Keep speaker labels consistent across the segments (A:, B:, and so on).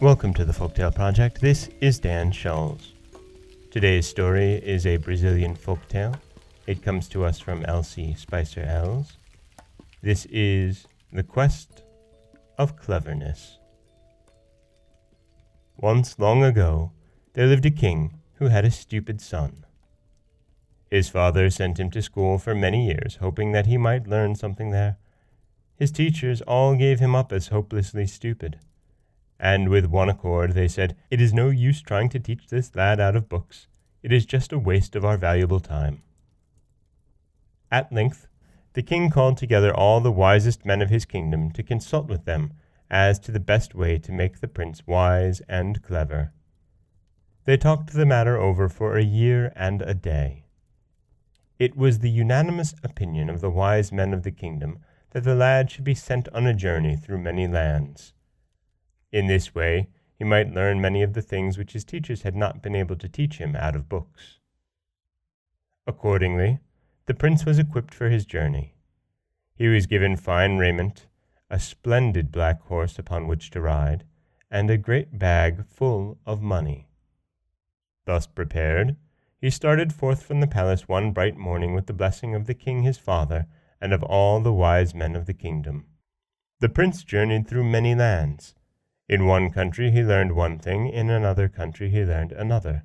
A: Welcome to the Folktale Project. This is Dan Scholes. Today's story is a Brazilian folktale. It comes to us from Elsie Spicer Eells. This is The Quest of Cleverness. Once long ago, there lived a king who had a stupid son. His father sent him to school for many years, hoping that he might learn something there. His teachers all gave him up as hopelessly stupid and with one accord they said, It is no use trying to teach this lad out of books. It is just a waste of our valuable time. At length, the king called together all the wisest men of his kingdom to consult with them as to the best way to make the prince wise and clever. They talked the matter over for a year and a day. It was the unanimous opinion of the wise men of the kingdom that the lad should be sent on a journey through many lands. In this way, he might learn many of the things which his teachers had not been able to teach him out of books. Accordingly, the prince was equipped for his journey. He was given fine raiment, a splendid black horse upon which to ride, and a great bag full of money. Thus prepared, he started forth from the palace one bright morning with the blessing of the king his father and of all the wise men of the kingdom. The prince journeyed through many lands, in one country he learned one thing, in another country he learned another.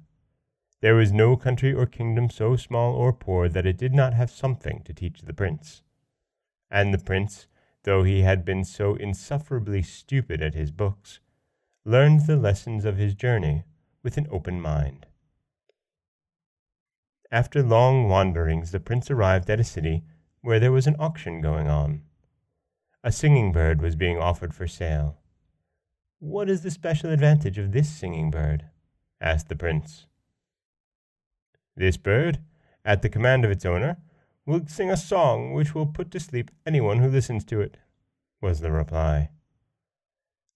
A: There was no country or kingdom so small or poor that it did not have something to teach the prince. And the prince, though he had been so insufferably stupid at his books, learned the lessons of his journey with an open mind. After long wanderings, the prince arrived at a city where there was an auction going on. A singing bird was being offered for sale. What is the special advantage of this singing bird? asked the prince. This bird, at the command of its owner, will sing a song which will put to sleep anyone who listens to it, was the reply.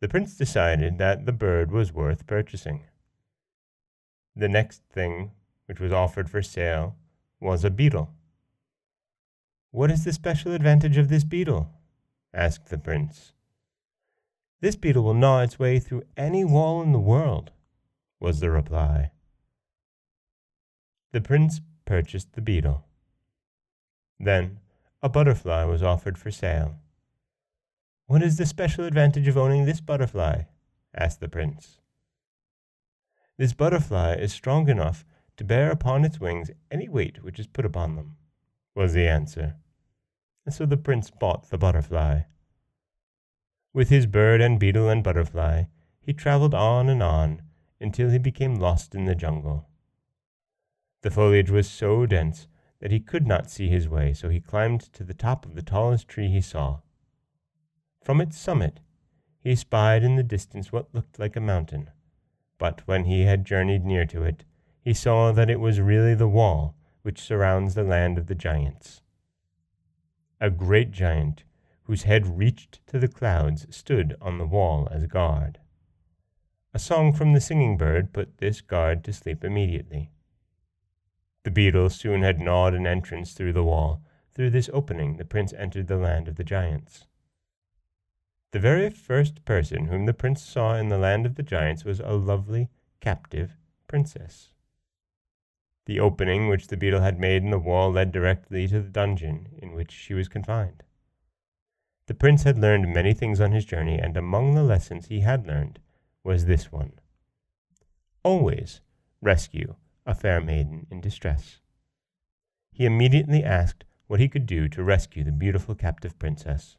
A: The prince decided that the bird was worth purchasing. The next thing which was offered for sale was a beetle. What is the special advantage of this beetle? asked the prince. This beetle will gnaw its way through any wall in the world, was the reply. The prince purchased the beetle. Then a butterfly was offered for sale. What is the special advantage of owning this butterfly? asked the prince. This butterfly is strong enough to bear upon its wings any weight which is put upon them, was the answer. And so the prince bought the butterfly. With his bird and beetle and butterfly, he traveled on and on until he became lost in the jungle. The foliage was so dense that he could not see his way, so he climbed to the top of the tallest tree he saw. From its summit, he spied in the distance what looked like a mountain, but when he had journeyed near to it, he saw that it was really the wall which surrounds the land of the giants. A great giant whose head reached to the clouds, stood on the wall as guard. A song from the singing bird put this guard to sleep immediately. The beetle soon had gnawed an entrance through the wall. Through this opening the prince entered the land of the giants. The very first person whom the prince saw in the land of the giants was a lovely, captive princess. The opening which the beetle had made in the wall led directly to the dungeon in which she was confined. The prince had learned many things on his journey, and among the lessons he had learned was this one Always rescue a fair maiden in distress. He immediately asked what he could do to rescue the beautiful captive princess.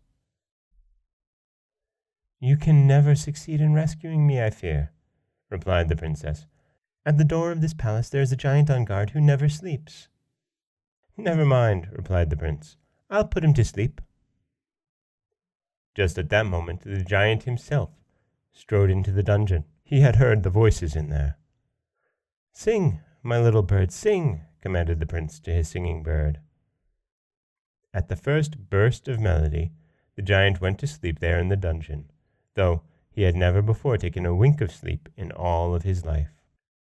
A: You can never succeed in rescuing me, I fear, replied the princess. At the door of this palace there is a giant on guard who never sleeps. Never mind, replied the prince. I'll put him to sleep. Just at that moment, the giant himself strode into the dungeon. He had heard the voices in there. Sing, my little bird, sing, commanded the prince to his singing bird. At the first burst of melody, the giant went to sleep there in the dungeon, though he had never before taken a wink of sleep in all of his life.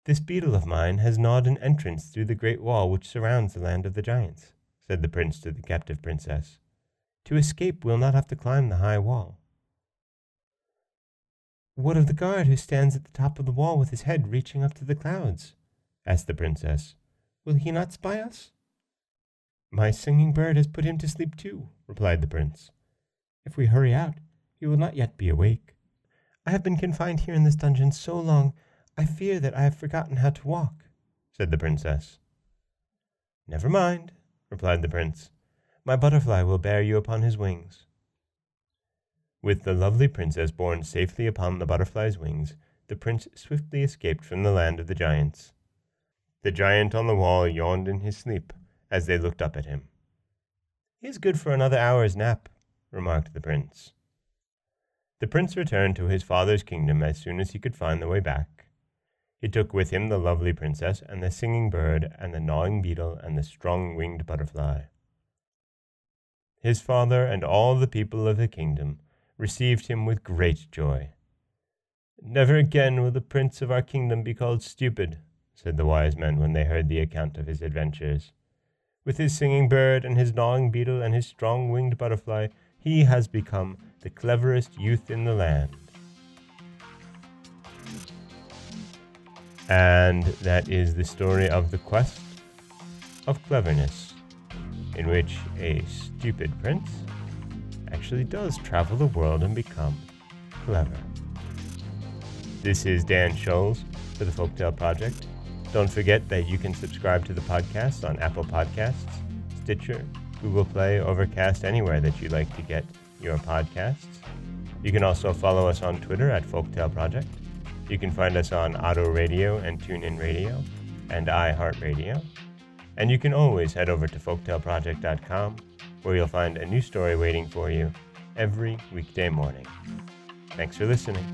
A: This beetle of mine has gnawed an entrance through the great wall which surrounds the land of the giants, said the prince to the captive princess. To escape, we'll not have to climb the high wall. What of the guard who stands at the top of the wall with his head reaching up to the clouds? asked the princess. Will he not spy us? My singing bird has put him to sleep too, replied the prince. If we hurry out, he will not yet be awake. I have been confined here in this dungeon so long, I fear that I have forgotten how to walk, said the princess. Never mind, replied the prince. My butterfly will bear you upon his wings. With the lovely princess borne safely upon the butterfly's wings, the prince swiftly escaped from the land of the giants. The giant on the wall yawned in his sleep as they looked up at him. He is good for another hour's nap, remarked the prince. The prince returned to his father's kingdom as soon as he could find the way back. He took with him the lovely princess and the singing bird and the gnawing beetle and the strong winged butterfly. His father and all the people of the kingdom received him with great joy. Never again will the prince of our kingdom be called stupid, said the wise men when they heard the account of his adventures. With his singing bird and his gnawing beetle and his strong winged butterfly, he has become the cleverest youth in the land. And that is the story of the quest of cleverness, in which a stupid prince actually does travel the world and become clever. This is Dan Scholes for the Folktale Project. Don't forget that you can subscribe to the podcast on Apple Podcasts, Stitcher, Google Play, Overcast, anywhere that you like to get your podcasts. You can also follow us on Twitter at Folktale Project. You can find us on Otto Radio and TuneIn Radio and iHeartRadio. And you can always head over to folktaleproject.com where you'll find a new story waiting for you every weekday morning. Thanks for listening.